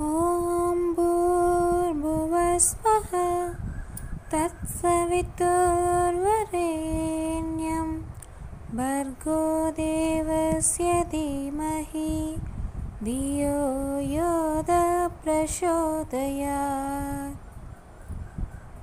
ॐ भूर्भुवस्वः तत्सवितुर्वरेण्यं भर्गो देवस्य धीमहि धियो यो प्रचोदयात्